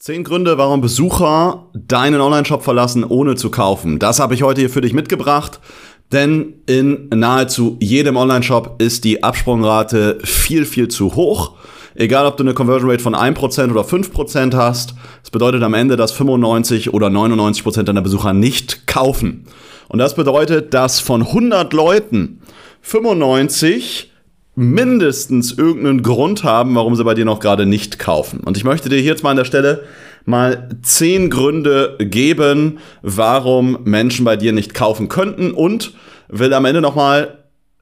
Zehn Gründe, warum Besucher deinen Online-Shop verlassen, ohne zu kaufen. Das habe ich heute hier für dich mitgebracht. Denn in nahezu jedem Online-Shop ist die Absprungrate viel, viel zu hoch. Egal, ob du eine Conversion Rate von 1% oder 5% hast, das bedeutet am Ende, dass 95 oder 99% deiner Besucher nicht kaufen. Und das bedeutet, dass von 100 Leuten 95 mindestens irgendeinen Grund haben, warum sie bei dir noch gerade nicht kaufen. Und ich möchte dir hier jetzt mal an der Stelle mal zehn Gründe geben, warum Menschen bei dir nicht kaufen könnten und will am Ende nochmal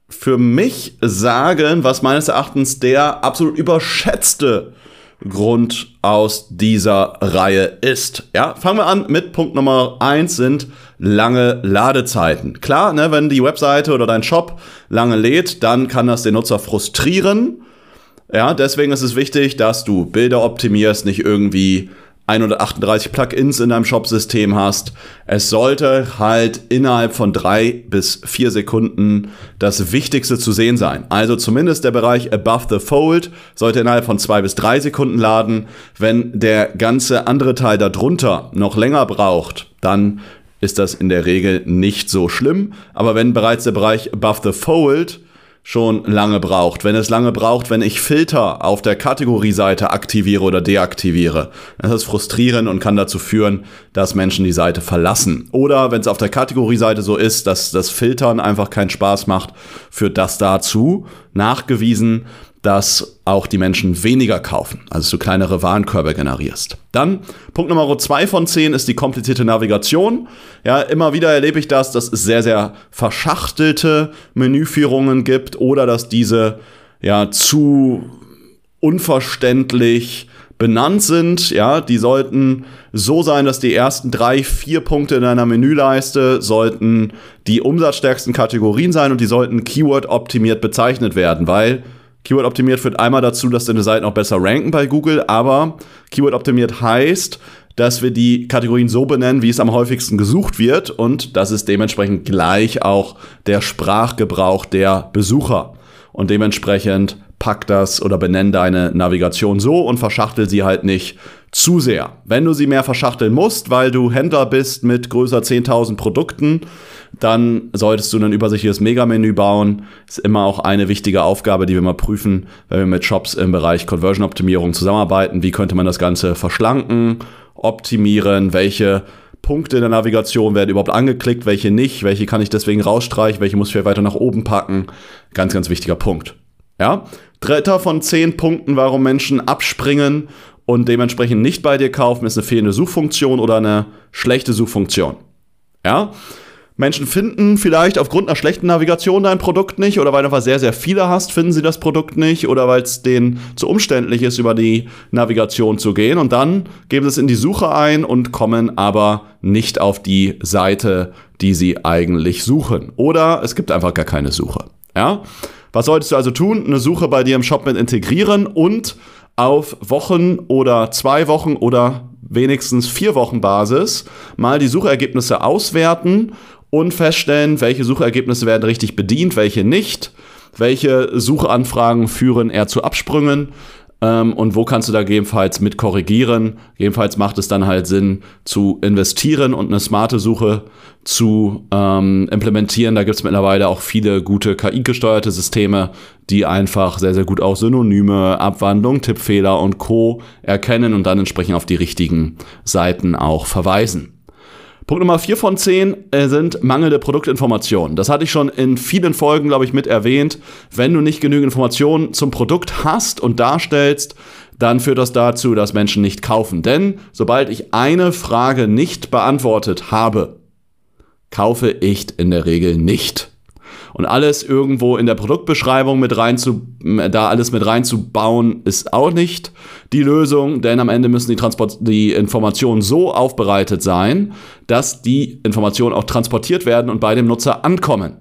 für mich sagen, was meines Erachtens der absolut überschätzte Grund aus dieser Reihe ist. Ja, fangen wir an mit Punkt Nummer eins sind lange Ladezeiten. Klar, ne, wenn die Webseite oder dein Shop lange lädt, dann kann das den Nutzer frustrieren. Ja, deswegen ist es wichtig, dass du Bilder optimierst, nicht irgendwie 138 Plugins in deinem Shop-System hast. Es sollte halt innerhalb von drei bis vier Sekunden das Wichtigste zu sehen sein. Also zumindest der Bereich Above the Fold sollte innerhalb von zwei bis drei Sekunden laden. Wenn der ganze andere Teil darunter noch länger braucht, dann ist das in der Regel nicht so schlimm. Aber wenn bereits der Bereich Above the Fold schon lange braucht. Wenn es lange braucht, wenn ich Filter auf der Kategorieseite aktiviere oder deaktiviere. Das ist frustrierend und kann dazu führen, dass Menschen die Seite verlassen. Oder wenn es auf der Kategorieseite so ist, dass das Filtern einfach keinen Spaß macht, führt das dazu, nachgewiesen, dass auch die Menschen weniger kaufen, also du kleinere Warenkörbe generierst. Dann Punkt Nummer zwei von zehn ist die komplizierte Navigation. Ja, immer wieder erlebe ich das, dass es sehr, sehr verschachtelte Menüführungen gibt oder dass diese ja zu unverständlich benannt sind. Ja, die sollten so sein, dass die ersten drei, vier Punkte in einer Menüleiste sollten die umsatzstärksten Kategorien sein und die sollten Keyword optimiert bezeichnet werden, weil Keyword optimiert führt einmal dazu, dass deine Seiten auch besser ranken bei Google, aber Keyword optimiert heißt, dass wir die Kategorien so benennen, wie es am häufigsten gesucht wird und das ist dementsprechend gleich auch der Sprachgebrauch der Besucher. Und dementsprechend pack das oder benenn deine Navigation so und verschachtel sie halt nicht zu sehr. Wenn du sie mehr verschachteln musst, weil du Händler bist mit größer 10.000 Produkten, dann solltest du ein übersichtliches Megamenü bauen. Ist immer auch eine wichtige Aufgabe, die wir mal prüfen, wenn wir mit Shops im Bereich Conversion-Optimierung zusammenarbeiten. Wie könnte man das Ganze verschlanken, optimieren, welche Punkte in der Navigation werden überhaupt angeklickt, welche nicht, welche kann ich deswegen rausstreichen, welche muss ich weiter nach oben packen. Ganz, ganz wichtiger Punkt. Ja? Dritter von zehn Punkten, warum Menschen abspringen und dementsprechend nicht bei dir kaufen, ist eine fehlende Suchfunktion oder eine schlechte Suchfunktion. Ja? Menschen finden vielleicht aufgrund einer schlechten Navigation dein Produkt nicht oder weil du einfach sehr, sehr viele hast, finden sie das Produkt nicht oder weil es denen zu umständlich ist, über die Navigation zu gehen und dann geben sie es in die Suche ein und kommen aber nicht auf die Seite, die sie eigentlich suchen. Oder es gibt einfach gar keine Suche. Ja? Was solltest du also tun? Eine Suche bei dir im Shop mit integrieren und auf Wochen oder zwei Wochen oder wenigstens vier Wochen Basis mal die Suchergebnisse auswerten und feststellen, welche Suchergebnisse werden richtig bedient, welche nicht, welche Suchanfragen führen eher zu Absprüngen ähm, und wo kannst du da gegebenenfalls mit korrigieren. Jedenfalls macht es dann halt Sinn zu investieren und eine smarte Suche zu ähm, implementieren. Da gibt es mittlerweile auch viele gute KI-gesteuerte Systeme, die einfach sehr, sehr gut auch Synonyme, Abwandlung, Tippfehler und Co. erkennen und dann entsprechend auf die richtigen Seiten auch verweisen. Punkt Nummer 4 von 10 äh, sind mangelnde Produktinformationen. Das hatte ich schon in vielen Folgen, glaube ich, mit erwähnt. Wenn du nicht genügend Informationen zum Produkt hast und darstellst, dann führt das dazu, dass Menschen nicht kaufen. Denn sobald ich eine Frage nicht beantwortet habe, kaufe ich in der Regel nicht. Und alles irgendwo in der Produktbeschreibung mit rein zu, da alles mit reinzubauen, ist auch nicht die Lösung, denn am Ende müssen die, Transport die Informationen so aufbereitet sein, dass die Informationen auch transportiert werden und bei dem Nutzer ankommen.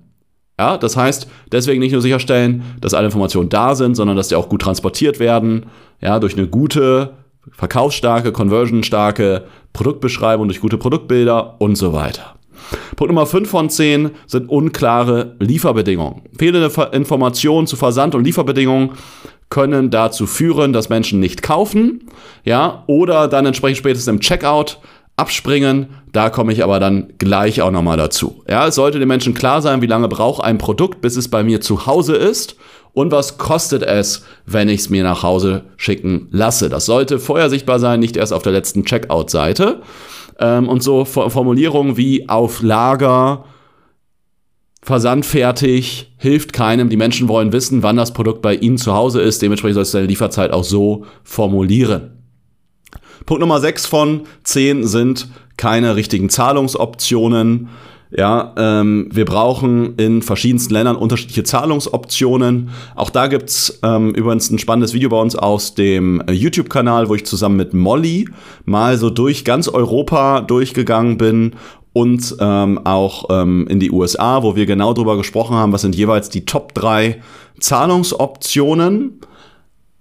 Ja, das heißt, deswegen nicht nur sicherstellen, dass alle Informationen da sind, sondern dass die auch gut transportiert werden, ja, durch eine gute, verkaufsstarke, conversionstarke Produktbeschreibung, durch gute Produktbilder und so weiter. Punkt Nummer 5 von 10 sind unklare Lieferbedingungen. Fehlende Informationen zu Versand- und Lieferbedingungen können dazu führen, dass Menschen nicht kaufen, ja, oder dann entsprechend spätestens im Checkout abspringen. Da komme ich aber dann gleich auch nochmal dazu. Ja, es sollte den Menschen klar sein, wie lange braucht ein Produkt, bis es bei mir zu Hause ist und was kostet es, wenn ich es mir nach Hause schicken lasse. Das sollte vorher sichtbar sein, nicht erst auf der letzten Checkout-Seite. Ähm, und so Formulierungen wie auf Lager, versandfertig, hilft keinem. Die Menschen wollen wissen, wann das Produkt bei ihnen zu Hause ist. Dementsprechend sollst du deine Lieferzeit auch so formulieren. Punkt Nummer 6 von 10 sind keine richtigen Zahlungsoptionen. Ja, ähm, wir brauchen in verschiedensten Ländern unterschiedliche Zahlungsoptionen. Auch da gibt's ähm, übrigens ein spannendes Video bei uns aus dem äh, YouTube-Kanal, wo ich zusammen mit Molly mal so durch ganz Europa durchgegangen bin und ähm, auch ähm, in die USA, wo wir genau darüber gesprochen haben, was sind jeweils die Top 3 Zahlungsoptionen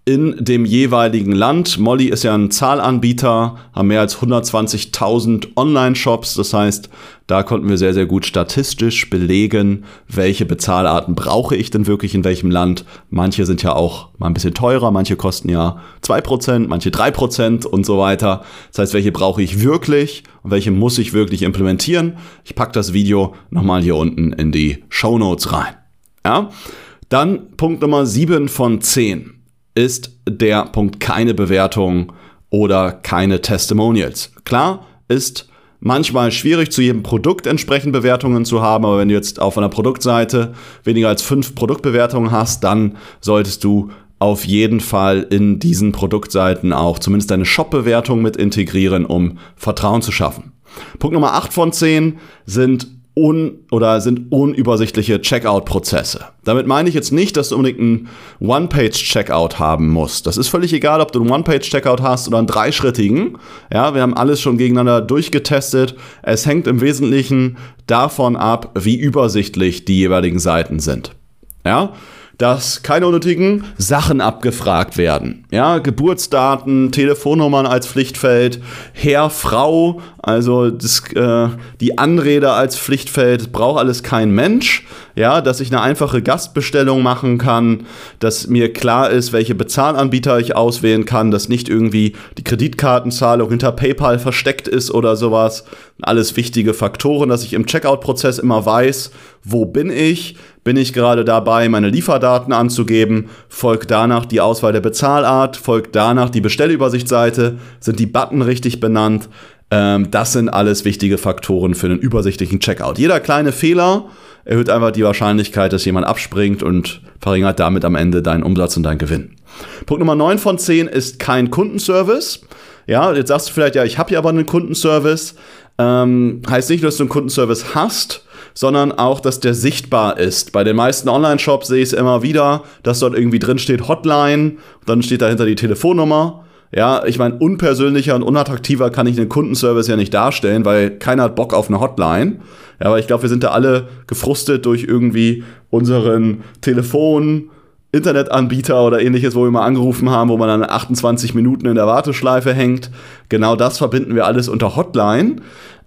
in dem jeweiligen Land. Molly ist ja ein Zahlanbieter, haben mehr als 120.000 Online-Shops. Das heißt, da konnten wir sehr, sehr gut statistisch belegen, welche Bezahlarten brauche ich denn wirklich in welchem Land. Manche sind ja auch mal ein bisschen teurer, manche kosten ja 2%, manche 3% und so weiter. Das heißt, welche brauche ich wirklich und welche muss ich wirklich implementieren. Ich packe das Video nochmal hier unten in die Show Notes rein. Ja? Dann Punkt Nummer 7 von 10 ist der Punkt keine Bewertung oder keine Testimonials. Klar, ist manchmal schwierig, zu jedem Produkt entsprechend Bewertungen zu haben, aber wenn du jetzt auf einer Produktseite weniger als fünf Produktbewertungen hast, dann solltest du auf jeden Fall in diesen Produktseiten auch zumindest deine Shop-Bewertung mit integrieren, um Vertrauen zu schaffen. Punkt Nummer 8 von 10 sind un oder sind unübersichtliche Checkout-Prozesse. Damit meine ich jetzt nicht, dass du unbedingt einen One-Page-Checkout haben musst. Das ist völlig egal, ob du einen One-Page-Checkout hast oder einen dreischrittigen. Ja, wir haben alles schon gegeneinander durchgetestet. Es hängt im Wesentlichen davon ab, wie übersichtlich die jeweiligen Seiten sind. Ja, dass keine unnötigen Sachen abgefragt werden. Ja, Geburtsdaten, Telefonnummern als Pflichtfeld, Herr, Frau, also das, äh, die Anrede als Pflichtfeld, braucht alles kein Mensch. Ja, dass ich eine einfache Gastbestellung machen kann, dass mir klar ist, welche Bezahlanbieter ich auswählen kann, dass nicht irgendwie die Kreditkartenzahlung hinter PayPal versteckt ist oder sowas. Alles wichtige Faktoren, dass ich im Checkout-Prozess immer weiß, wo bin ich, bin ich gerade dabei, meine Lieferdaten anzugeben, folgt danach die Auswahl der Bezahlart, folgt danach die Bestellübersichtsseite, sind die Button richtig benannt. Ähm, das sind alles wichtige Faktoren für einen übersichtlichen Checkout. Jeder kleine Fehler erhöht einfach die Wahrscheinlichkeit, dass jemand abspringt und verringert damit am Ende deinen Umsatz und deinen Gewinn. Punkt Nummer 9 von 10 ist kein Kundenservice. Ja, jetzt sagst du vielleicht, ja, ich habe ja aber einen Kundenservice. Ähm, heißt nicht, dass du einen Kundenservice hast, sondern auch, dass der sichtbar ist. Bei den meisten Online-Shops sehe ich es immer wieder, dass dort irgendwie drin steht Hotline, dann steht dahinter die Telefonnummer. Ja, ich meine, unpersönlicher und unattraktiver kann ich einen Kundenservice ja nicht darstellen, weil keiner hat Bock auf eine Hotline. Ja, aber ich glaube, wir sind da alle gefrustet durch irgendwie unseren Telefon, Internetanbieter oder ähnliches, wo wir mal angerufen haben, wo man dann 28 Minuten in der Warteschleife hängt. Genau das verbinden wir alles unter Hotline.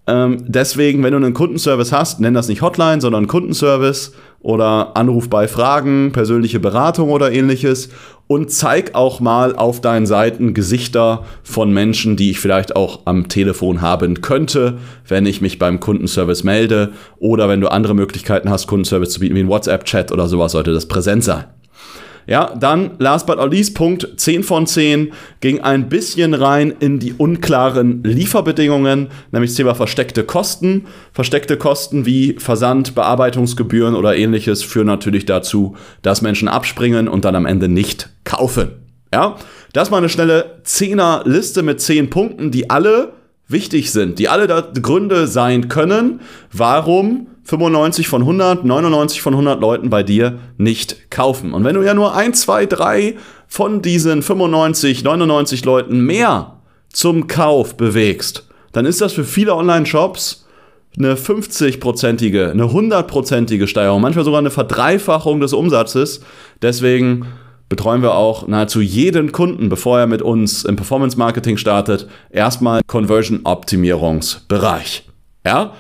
Ähm, deswegen, wenn du einen Kundenservice hast, nenn das nicht Hotline, sondern Kundenservice oder Anruf bei Fragen, persönliche Beratung oder ähnliches und zeig auch mal auf deinen Seiten Gesichter von Menschen, die ich vielleicht auch am Telefon haben könnte, wenn ich mich beim Kundenservice melde oder wenn du andere Möglichkeiten hast, Kundenservice zu bieten, wie ein WhatsApp-Chat oder sowas, sollte das präsent sein. Ja, dann, last but not least, Punkt 10 von 10 ging ein bisschen rein in die unklaren Lieferbedingungen, nämlich das Thema versteckte Kosten. Versteckte Kosten wie Versand, Bearbeitungsgebühren oder ähnliches führen natürlich dazu, dass Menschen abspringen und dann am Ende nicht kaufen. Ja, das war eine schnelle 10er Liste mit 10 Punkten, die alle wichtig sind, die alle Gründe sein können, warum 95 von 100, 99 von 100 Leuten bei dir nicht kaufen. Und wenn du ja nur 1, 2, 3 von diesen 95, 99 Leuten mehr zum Kauf bewegst, dann ist das für viele Online-Shops eine 50-prozentige, eine 100-prozentige Steigerung, manchmal sogar eine Verdreifachung des Umsatzes. Deswegen betreuen wir auch nahezu jeden Kunden, bevor er mit uns im Performance Marketing startet, erstmal Conversion Optimierungsbereich. Ja?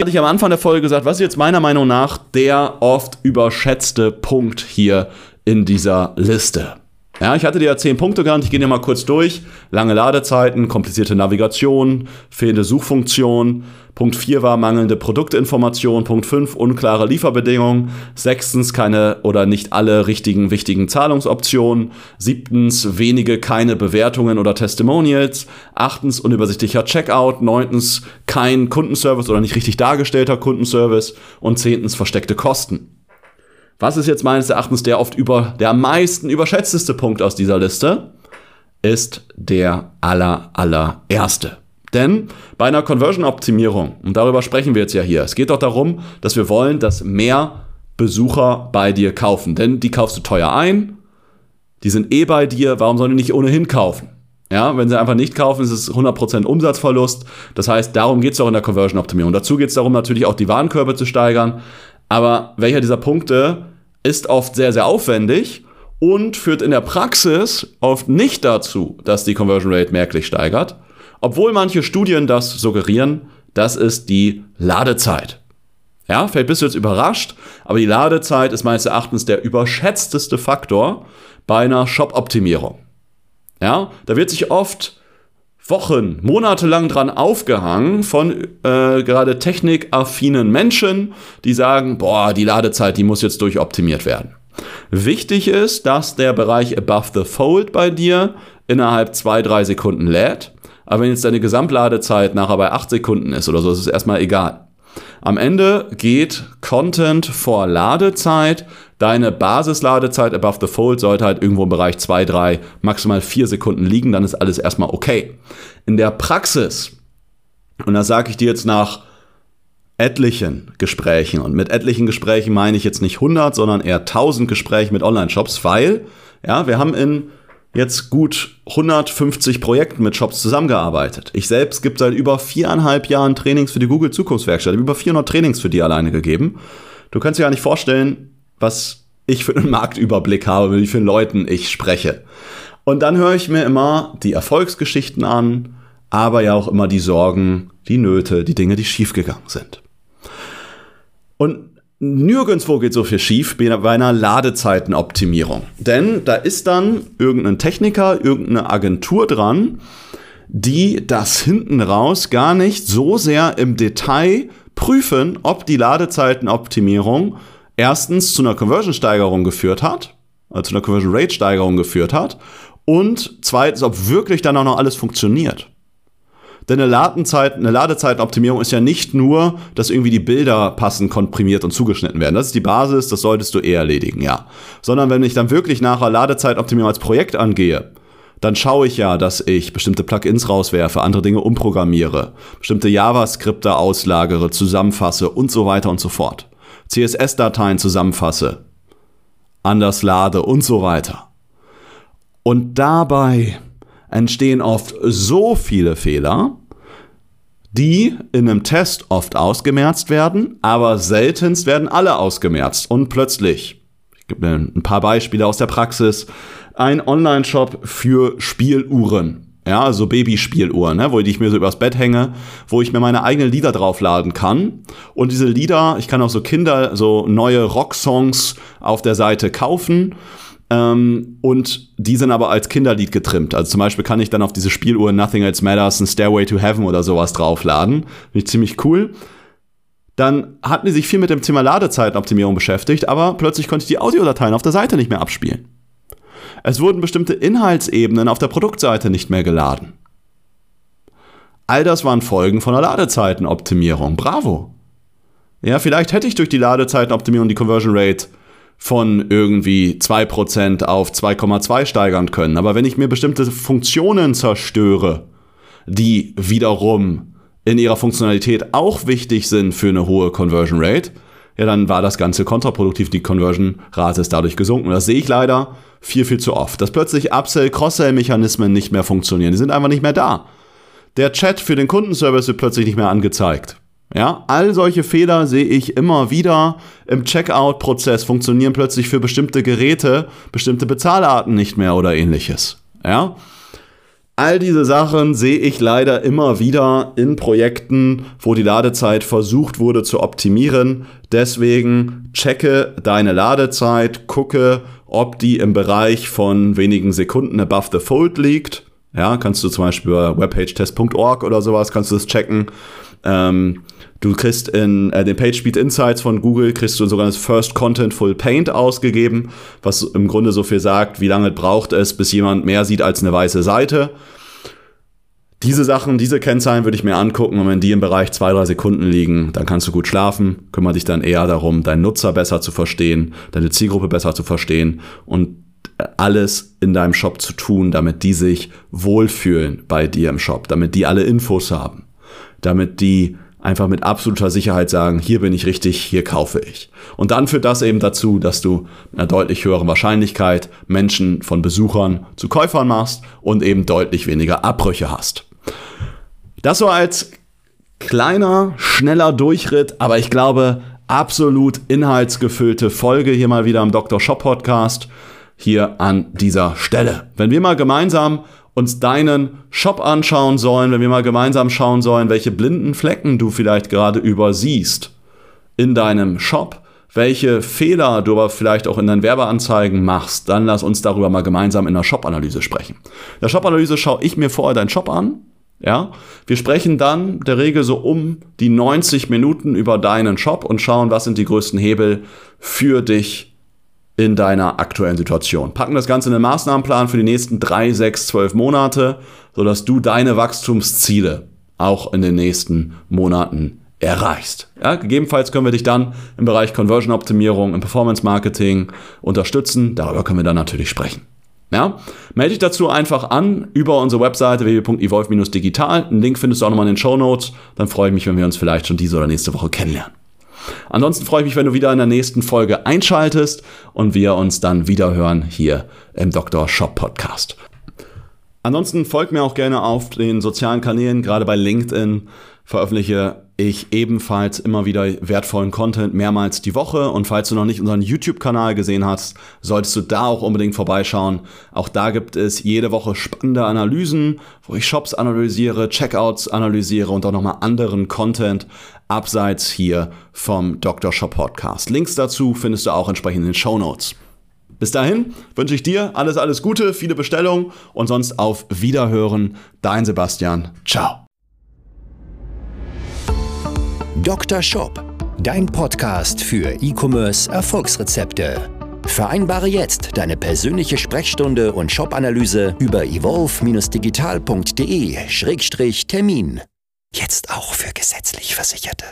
Hatte ich am Anfang der Folge gesagt, was ist jetzt meiner Meinung nach der oft überschätzte Punkt hier in dieser Liste? Ja, ich hatte dir ja zehn Punkte genannt, ich gehe dir mal kurz durch. Lange Ladezeiten, komplizierte Navigation, fehlende Suchfunktion. Punkt 4 war mangelnde Produktinformation. Punkt 5 unklare Lieferbedingungen. Sechstens keine oder nicht alle richtigen wichtigen Zahlungsoptionen. Siebtens wenige keine Bewertungen oder Testimonials. Achtens unübersichtlicher Checkout. Neuntens kein Kundenservice oder nicht richtig dargestellter Kundenservice. Und zehntens versteckte Kosten. Was ist jetzt meines Erachtens der oft über, der am meisten überschätzteste Punkt aus dieser Liste? Ist der aller, allererste. Denn bei einer Conversion-Optimierung, und darüber sprechen wir jetzt ja hier, es geht doch darum, dass wir wollen, dass mehr Besucher bei dir kaufen. Denn die kaufst du teuer ein, die sind eh bei dir, warum sollen die nicht ohnehin kaufen? Ja, wenn sie einfach nicht kaufen, ist es 100% Umsatzverlust. Das heißt, darum geht es auch in der Conversion-Optimierung. Dazu geht es darum, natürlich auch die Warenkörbe zu steigern. Aber welcher dieser Punkte ist oft sehr, sehr aufwendig und führt in der Praxis oft nicht dazu, dass die Conversion Rate merklich steigert, obwohl manche Studien das suggerieren, das ist die Ladezeit. Ja, vielleicht bist du jetzt überrascht, aber die Ladezeit ist meines Erachtens der überschätzteste Faktor bei einer Shop-Optimierung. Ja, da wird sich oft Wochen, Monate lang dran aufgehangen von äh, gerade technikaffinen Menschen, die sagen, boah, die Ladezeit, die muss jetzt durchoptimiert werden. Wichtig ist, dass der Bereich above the fold bei dir innerhalb zwei, drei Sekunden lädt. Aber wenn jetzt deine Gesamtladezeit nachher bei acht Sekunden ist oder so, ist es erstmal egal. Am Ende geht Content vor Ladezeit. Deine Basisladezeit above the fold sollte halt irgendwo im Bereich 2, 3, maximal 4 Sekunden liegen. Dann ist alles erstmal okay. In der Praxis, und das sage ich dir jetzt nach etlichen Gesprächen, und mit etlichen Gesprächen meine ich jetzt nicht 100, sondern eher 1000 Gespräche mit Online-Shops, weil, ja, wir haben in jetzt gut 150 Projekten mit Shops zusammengearbeitet. Ich selbst gibt seit über viereinhalb Jahren Trainings für die Google Zukunftswerkstatt. Über 400 Trainings für die alleine gegeben. Du kannst dir gar nicht vorstellen, was ich für einen Marktüberblick habe, mit wie vielen Leuten ich spreche. Und dann höre ich mir immer die Erfolgsgeschichten an, aber ja auch immer die Sorgen, die Nöte, die Dinge, die schiefgegangen sind. Und Nirgendwo geht so viel schief bei einer Ladezeitenoptimierung. Denn da ist dann irgendein Techniker, irgendeine Agentur dran, die das hinten raus gar nicht so sehr im Detail prüfen, ob die Ladezeitenoptimierung erstens zu einer Conversion-Steigerung geführt hat, also zu einer Conversion-Rate-Steigerung geführt hat und zweitens, ob wirklich dann auch noch alles funktioniert. Denn eine, Ladenzeit, eine Ladezeitenoptimierung ist ja nicht nur, dass irgendwie die Bilder passend komprimiert und zugeschnitten werden. Das ist die Basis, das solltest du eher erledigen, ja. Sondern wenn ich dann wirklich nachher Ladezeitoptimierung als Projekt angehe, dann schaue ich ja, dass ich bestimmte Plugins rauswerfe, andere Dinge umprogrammiere, bestimmte JavaScripte auslagere, zusammenfasse und so weiter und so fort. CSS-Dateien zusammenfasse, anders lade und so weiter. Und dabei entstehen oft so viele Fehler, die in einem Test oft ausgemerzt werden, aber seltenst werden alle ausgemerzt. Und plötzlich, ich gebe mir ein paar Beispiele aus der Praxis, ein Online-Shop für Spieluhren. Ja, also Babyspieluhren, ne, wo ich mir so übers Bett hänge, wo ich mir meine eigenen Lieder draufladen kann. Und diese Lieder, ich kann auch so Kinder, so neue Rocksongs auf der Seite kaufen ähm, und die sind aber als Kinderlied getrimmt. Also zum Beispiel kann ich dann auf diese Spieluhr Nothing Else Matters, ein Stairway to Heaven oder sowas draufladen. Finde ich ziemlich cool. Dann hatten die sich viel mit dem Thema Ladezeitenoptimierung beschäftigt, aber plötzlich konnte ich die Audiodateien auf der Seite nicht mehr abspielen. Es wurden bestimmte Inhaltsebenen auf der Produktseite nicht mehr geladen. All das waren Folgen von der Ladezeitenoptimierung. Bravo. Ja, vielleicht hätte ich durch die Ladezeitenoptimierung die Conversion Rate von irgendwie 2% auf 2,2 steigern können. Aber wenn ich mir bestimmte Funktionen zerstöre, die wiederum in ihrer Funktionalität auch wichtig sind für eine hohe Conversion Rate, ja, dann war das Ganze kontraproduktiv. Die Conversion-Rate ist dadurch gesunken. Das sehe ich leider viel, viel zu oft, dass plötzlich Upsell, Cross-Sell-Mechanismen nicht mehr funktionieren. Die sind einfach nicht mehr da. Der Chat für den Kundenservice wird plötzlich nicht mehr angezeigt. Ja, all solche Fehler sehe ich immer wieder im Checkout-Prozess funktionieren plötzlich für bestimmte Geräte, bestimmte Bezahlarten nicht mehr oder ähnliches. Ja, All diese Sachen sehe ich leider immer wieder in Projekten, wo die Ladezeit versucht wurde zu optimieren. Deswegen checke deine Ladezeit, gucke, ob die im Bereich von wenigen Sekunden above the fold liegt. Ja, kannst du zum Beispiel über webpagetest.org oder sowas kannst du das checken. Ähm, Du kriegst in äh, den PageSpeed Insights von Google, kriegst du ein sogenanntes First Contentful Paint ausgegeben, was im Grunde so viel sagt, wie lange braucht es, bis jemand mehr sieht als eine weiße Seite. Diese Sachen, diese Kennzahlen würde ich mir angucken und wenn die im Bereich zwei, drei Sekunden liegen, dann kannst du gut schlafen, kümmere dich dann eher darum, deinen Nutzer besser zu verstehen, deine Zielgruppe besser zu verstehen und alles in deinem Shop zu tun, damit die sich wohlfühlen bei dir im Shop, damit die alle Infos haben, damit die einfach mit absoluter Sicherheit sagen, hier bin ich richtig, hier kaufe ich. Und dann führt das eben dazu, dass du mit einer deutlich höheren Wahrscheinlichkeit Menschen von Besuchern zu Käufern machst und eben deutlich weniger Abbrüche hast. Das so als kleiner, schneller Durchritt, aber ich glaube, absolut inhaltsgefüllte Folge hier mal wieder am Dr. Shop Podcast hier an dieser Stelle. Wenn wir mal gemeinsam uns deinen Shop anschauen sollen, wenn wir mal gemeinsam schauen sollen, welche blinden Flecken du vielleicht gerade übersiehst in deinem Shop, welche Fehler du aber vielleicht auch in deinen Werbeanzeigen machst, dann lass uns darüber mal gemeinsam in der Shop-Analyse sprechen. In der Shop-Analyse schaue ich mir vorher deinen Shop an. Ja, wir sprechen dann der Regel so um die 90 Minuten über deinen Shop und schauen, was sind die größten Hebel für dich in deiner aktuellen Situation. Packen das Ganze in den Maßnahmenplan für die nächsten drei, sechs, zwölf Monate, sodass du deine Wachstumsziele auch in den nächsten Monaten erreichst. Ja, gegebenenfalls können wir dich dann im Bereich Conversion-Optimierung, im Performance-Marketing unterstützen. Darüber können wir dann natürlich sprechen. Ja, melde dich dazu einfach an über unsere Webseite www.evolve-digital. Einen Link findest du auch nochmal in den Show Notes. Dann freue ich mich, wenn wir uns vielleicht schon diese oder nächste Woche kennenlernen. Ansonsten freue ich mich, wenn du wieder in der nächsten Folge einschaltest und wir uns dann wieder hören hier im Dr. Shop Podcast. Ansonsten folgt mir auch gerne auf den sozialen Kanälen, gerade bei LinkedIn veröffentliche ich ebenfalls immer wieder wertvollen Content mehrmals die Woche. Und falls du noch nicht unseren YouTube-Kanal gesehen hast, solltest du da auch unbedingt vorbeischauen. Auch da gibt es jede Woche spannende Analysen, wo ich Shops analysiere, Checkouts analysiere und auch nochmal anderen Content abseits hier vom Dr. Shop Podcast. Links dazu findest du auch entsprechend in den Show Notes. Bis dahin wünsche ich dir alles, alles Gute, viele Bestellungen und sonst auf Wiederhören. Dein Sebastian. Ciao. Dr. Shop, dein Podcast für E-Commerce Erfolgsrezepte. Vereinbare jetzt deine persönliche Sprechstunde und Shop-Analyse über evolve-digital.de-termin. Jetzt auch für gesetzlich Versicherte.